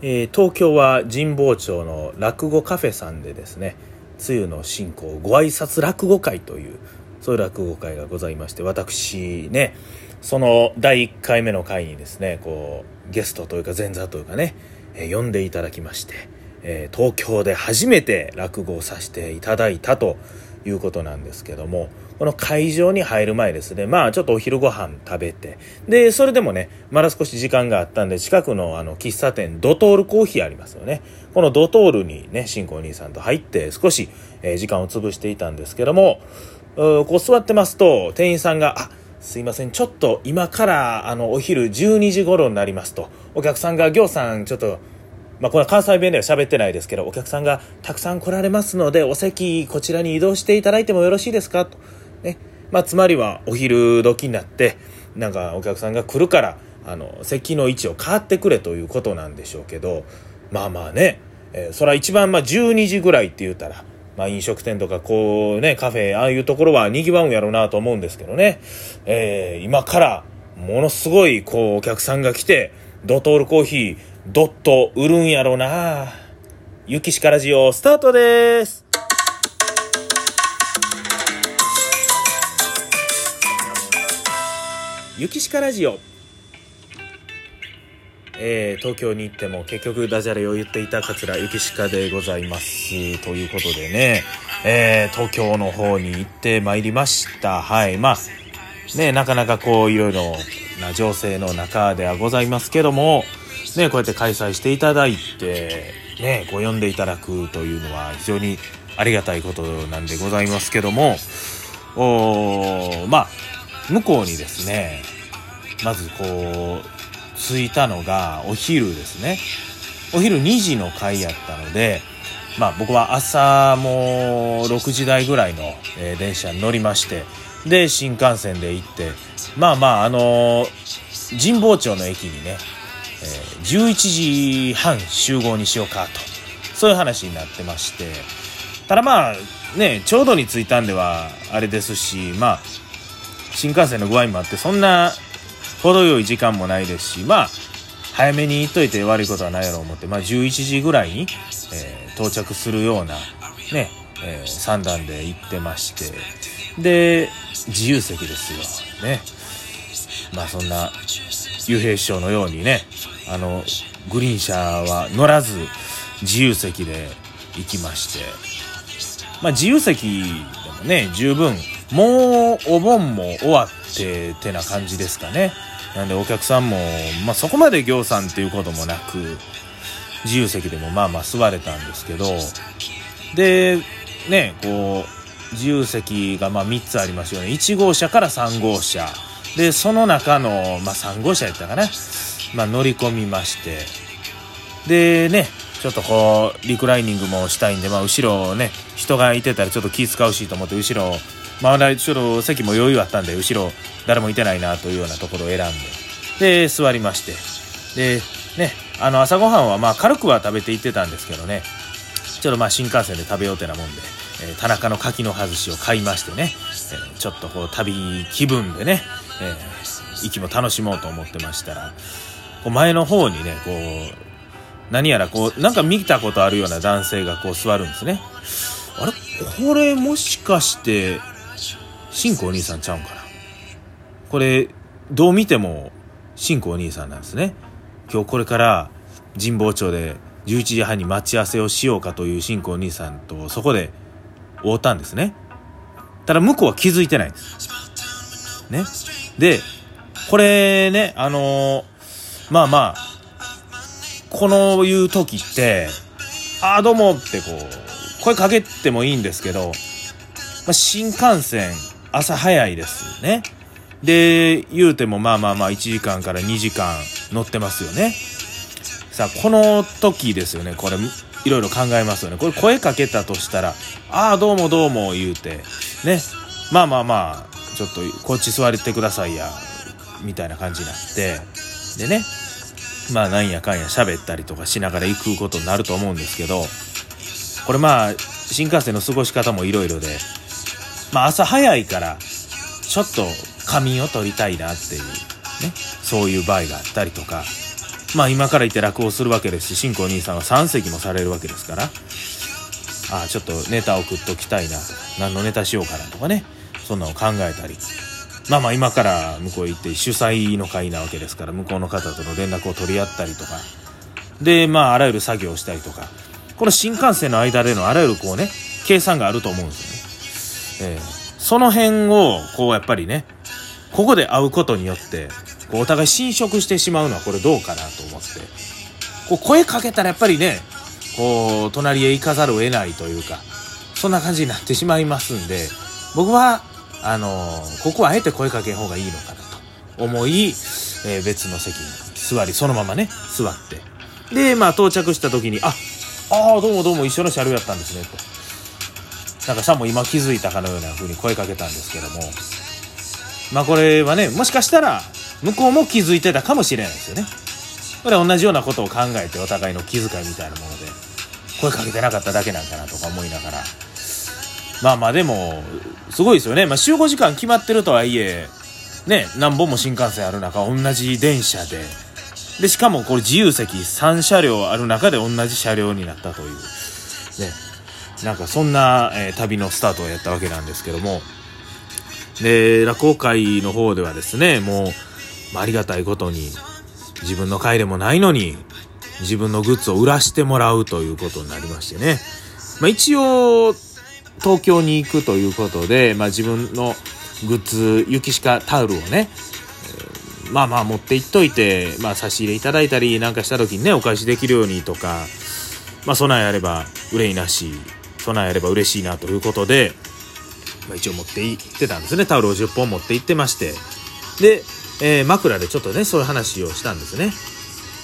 えー、東京は神保町の落語カフェさんでですね梅雨の進行ご挨拶落語会というそういう落語会がございまして私ねその第1回目の回にですねこうゲストというか前座というかね、えー、呼んでいただきまして、えー、東京で初めて落語をさせていただいたということなんですけどもこの会場に入る前ですねまあちょっとお昼ご飯食べてでそれでもねまだ少し時間があったんで近くのあの喫茶店ドトールコーヒーありますよね。このドトールにね新婚兄さんと入って少し、え、時間を潰していたんですけどもこう座ってますと店員さんが「あすいませんちょっと今からあのお昼12時頃になりますとお客さんが「ぎょうさんちょっとまあ、これは関西弁では喋ってないですけどお客さんがたくさん来られますのでお席こちらに移動していただいてもよろしいですか？と、ね。まあ、つまりはお昼時になってなんかお客さんが来るからあの席の位置を変わってくれということなんでしょうけどまあまあね、えー、それは一番まあ12時ぐらいって言ったら、まあ、飲食店とかこうねカフェああいうところはにぎわうんやろうなと思うんですけどね、えー、今からものすごいこうお客さんが来てドトールコーヒードット売るんやろな。ゆきしかラジオスタートです。ゆきしかラジオえー、東京に行っても結局ダジャレを言っていた桂ゆきしかでございます。ということでね、えー、東京の方に行ってまいりました。はい。まあねなかなかこういろいろな情勢の中ではございますけども。ね、こうやって開催していただいて、ね、こう呼んでいただくというのは非常にありがたいことなんでございますけども、おまあ、向こうにですね、まずこう、着いたのがお昼ですね。お昼2時の回やったので、まあ僕は朝も6時台ぐらいの、え、電車に乗りまして、で、新幹線で行って、まあまあ、あの、神保町の駅にね、え、11時半集合にしようかと。そういう話になってまして。ただまあねちょうどに着いたんではあれですしまあ新幹線の具合もあってそんな程よい時間もないですしまあ早めに行っといて悪いことはないやろう思って、まあ、11時ぐらいに、え、到着するようなね、えー、3段で行ってまして。で自由席ですよ。ね。まあそんな幽閉師匠のようにねあのグリーン車は乗らず自由席で行きましてまあ自由席でもね十分もうお盆も終わっててな感じですかね。なんでお客さんも、まあ、そこまで行さんっていうこともなく自由席でもまあまあ座れたんですけどでねこう自由席がま3つありますよね。1号車から3号車。でその中の、まあ、3号車やったかな。まあ、乗り込みまして。でねちょっとこうリクライニングもしたいんで、まあ、後ろね人がいてたらちょっと気使うしと思って後ろまあちょっと席も余裕あったんで後ろ誰もいてないなというようなところを選んで。で座りまして。でねあの朝ごはんはまあ軽くは食べていってたんですけどね。ちょっとまあ新幹線で食べようってなもんで、えー、田中の柿の外しを買いましてね、えー、ちょっとこう旅気分でね、えー、息も楽しもうと思ってましたらこう前の方にね、こう、何やらこう、なんか見たことあるような男性がこう座るんですね。あれ？これもしかして、新子お兄さんちゃうんかな？これ、どう見ても、新子お兄さんなんですね。今日これから神保町で11時半に待ち合わせをしようかという新子お兄さんとそこで会ったんですね。ただ向こうは気づいてないんです。ね？で、これね、あのーまあまあ、このいう時って、ああ、どうもってこう、声かけてもいいんですけど、まあ、新幹線、朝早いですね。で、言うてもまあまあまあ1時間から2時間乗ってますよね。さあ、この時ですよね、これ、いろいろ考えますよね。これ声かけたとしたら、ああ、どうもどうも言うて、ね、まあまあまあ、ちょっとこっち座ってくださいや、みたいな感じになって、でね、まあなんやかんや喋ったりとかしながら行くことになると思うんですけど、これまあ、新幹線の過ごし方もいろいろで、まあ朝早いから、ちょっと仮眠を取りたいなっていう、ね、そういう場合があったりとか、まあ今から言って落語するわけですし、新興兄さんは3席もされるわけですから、ああ、ちょっとネタを送っときたいな、何のネタしようかなとかね、そんなの考えたり。まあまあ今から向こう行って主催の会なわけですから、向こうの方との連絡を取り合ったりとか、で、まああらゆる作業をしたりとか、この新幹線の間でのあらゆるこうね、計算があると思うんですよね。えー、その辺を、こうやっぱりね、ここで会うことによって、こうお互い侵食してしまうのはこれどうかなと思って、こう声かけたらやっぱりね、こう、隣へ行かざるを得ないというか、そんな感じになってしまいますんで、僕は、あのー、ここはあえて声かけん方がいいのかなと思い、えー、別の席に座り、そのままね、座って。で、まあ到着した時に、あ、ああ、どうもどうも一緒の車両やったんですね、と。なんかさも今気づいたかのような風に声かけたんですけども、まあこれはね、もしかしたら、向こうも気づいてたかもしれないですよね。これは同じようなことを考えてお互いの気遣いみたいなもので、声かけてなかっただけなんかなとか思いながら。まあまあでも、すごいですよね。まあ集合時間決まってるとはいえ、ね、何本も新幹線ある中、同じ電車で、で、しかもこれ自由席3車両ある中で同じ車両になったという、ね、なんかそんな、えー、旅のスタートをやったわけなんですけども、で、落語会の方ではですね、もう、まあ、ありがたいことに、自分の会でもないのに、自分のグッズを売らしてもらうということになりましてね。まあ、一応、東京に行くということで、まあ、自分のグッズ、雪鹿タオルをね、えー、まあまあ持って行っといて、まあ差し入れいただいたりなんかした時にね、お返しできるようにとか、まあ備えあれば憂いなし、備えあれば嬉しいなということで、まあ、一応持って行ってたんですね。タオルを10本持って行ってまして。で、えー、枕でちょっとね、そういう話をしたんですね。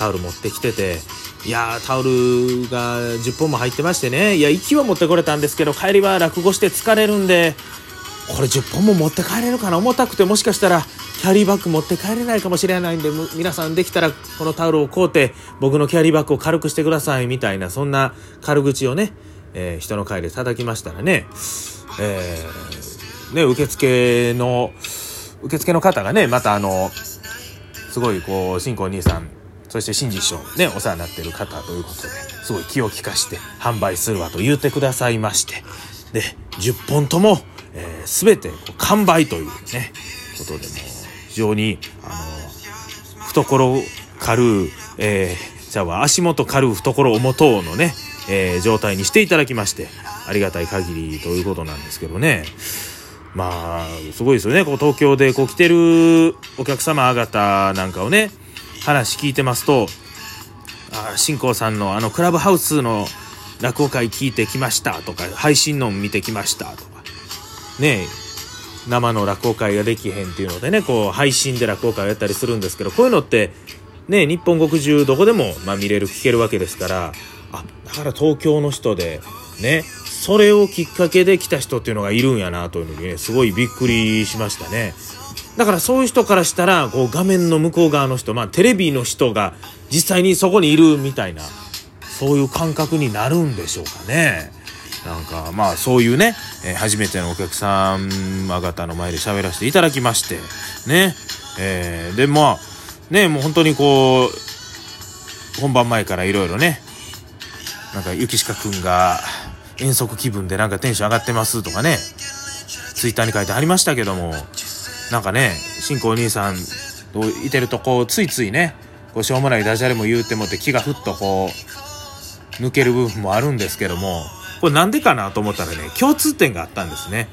タオル持ってきてて、いやー、タオルが10本も入ってましてね、いや、息は持ってこれたんですけど、帰りは落語して疲れるんで、これ10本も持って帰れるかな？重たくてもしかしたらキャリーバッグ持って帰れないかもしれないんで皆さんできたらこのタオルを買うて僕のキャリーバッグを軽くしてくださいみたいなそんな軽口をね、えー、人の会で叩きましたらね、えー、ね受付の受付の方がね、またあの、すごいこう、新婚兄さん、そして新次師匠、ね、お世話になってる方ということで、すごい気を利かして販売するわと言ってくださいまして、で、10本とも、えー、全て完売というね、ことでも、非常に、あの、懐軽う、えー、じゃあ足元軽う懐重とうのね、えー、状態にしていただきまして、ありがたい限りということなんですけどね。まあ、すごいですよね。こう東京でこう来てるお客様方なんかをね、話聞いてますと、あ新興さんのあのクラブハウスの落語会聞いてきましたとか、配信の見てきましたとか、ね生の落語会ができへんっていうのでね、こう配信で落語会をやったりするんですけど、こういうのって、ね、日本国中どこでも、ま、見れる、聞けるわけですから、あ、だから東京の人で、ね、それをきっかけで来た人っていうのがいるんやなというのにね、すごいびっくりしましたね。だからそういう人からしたら、こう画面の向こう側の人、まあテレビの人が実際にそこにいるみたいな、そういう感覚になるんでしょうかね。なんかまあそういうね、えー、初めてのお客様方の前で喋らせていただきまして、ね。えー、でまあ、ね、もう本当にこう、本番前からいろいろね、なんか、雪鹿くんが、遠足気分でなんかテンション上がってますとかね、ツイッターに書いてありましたけども、なんかね、新興兄さんといてるとこう、ついついね、こうしょうもないダジャレも言うてもって気がふっとこう、抜ける部分もあるんですけども、これなんでかなと思ったらね、共通点があったんですね。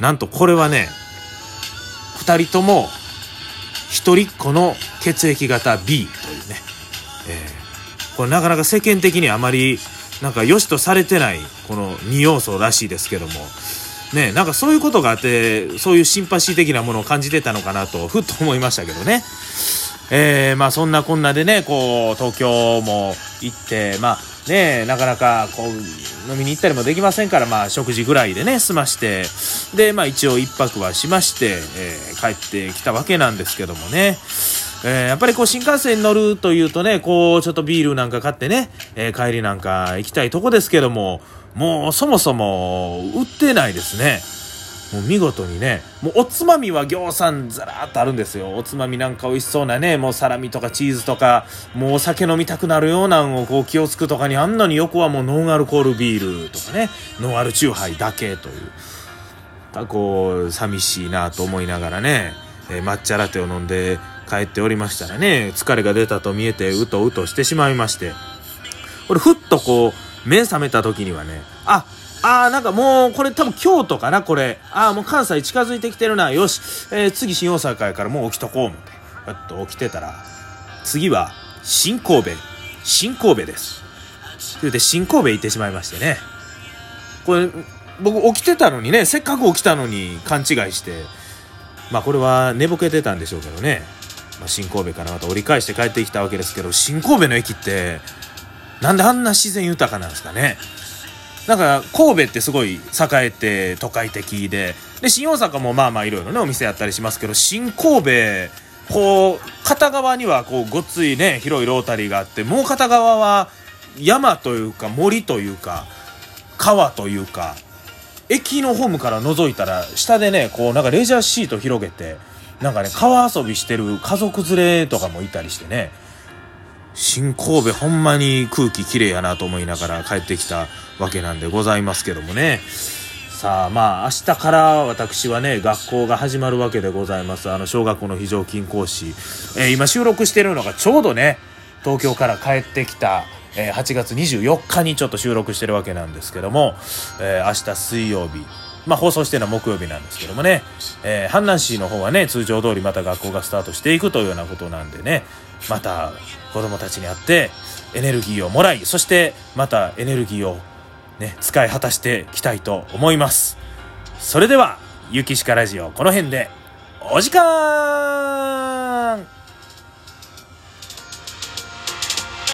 なんとこれはね、二人とも、一人っ子の血液型 B というね、えー、これなかなか世間的にあまりなんか良しとされてないこの2要素らしいですけどもねなんかそういうことがあってそういうシンパシー的なものを感じてたのかなとふっと思いましたけどね。えー、まあそんなこんなでねこう東京も行ってまあねなかなかこう飲みに行ったりもできませんからまあ食事ぐらいでね済ましてでまあ一応一泊はしまして、えー、帰ってきたわけなんですけどもね。えー、やっぱりこう新幹線に乗るというとね、こうちょっとビールなんか買ってね、えー、帰りなんか行きたいとこですけども、もうそもそも売ってないですね。もう見事にねもうおつまみはぎょうさんざらーっとあるんですよおつまみなんか美味しそうなねもうサラミとかチーズとかもうお酒飲みたくなるようなんをこう気をつくとかにあんなに横はもうノンアルコールビールとかねノンアルチューハイだけというこう寂しいなと思いながらね、えー、抹茶ラテを飲んで帰っておりましたらね疲れが出たと見えてうとうとしてしまいまして。これふっとこう目覚めた時にはねああーなんかもうこれ多分京都かなこれ。ああもう関西近づいてきてるな。よし、えー、次新大阪やからもう起きとこう思って。ふっと起きてたら次は新神戸。新神戸です。って言うて新神戸行ってしまいましてね。これ僕起きてたのにねせっかく起きたのに勘違いして。まあこれは寝ぼけてたんでしょうけどね、まあ、新神戸からまた折り返して帰ってきたわけですけど新神戸の駅ってなんであんな自然豊かなんですかね。なんか神戸ってすごい栄えて都会的でで新大阪もまあまあいろいろねお店やったりしますけど新神戸こう片側にはこうごっついね広いロータリーがあってもう片側は山というか森というか川というか駅のホームから覗いたら下でねこうなんかレジャーシート広げてなんかね川遊びしてる家族連れとかもいたりしてね。新神戸ほんまに空気きれいやなと思いながら帰ってきたわけなんでございますけどもね。さあまあ明日から私はね学校が始まるわけでございます。あの小学校の非常勤講師、えー、今収録してるのがちょうどね東京から帰ってきたえ、8月24日にちょっと収録してるわけなんですけども、えー、明日水曜日、まあ、放送してるのは木曜日なんですけどもね、えー、阪南市の方はね、通常通りまた学校がスタートしていくというようなことなんでね、また子供たちに会ってエネルギーをもらい、そしてまたエネルギーをね、使い果たしていきたいと思います。それでは、ゆきしかラジオ、この辺で、お時間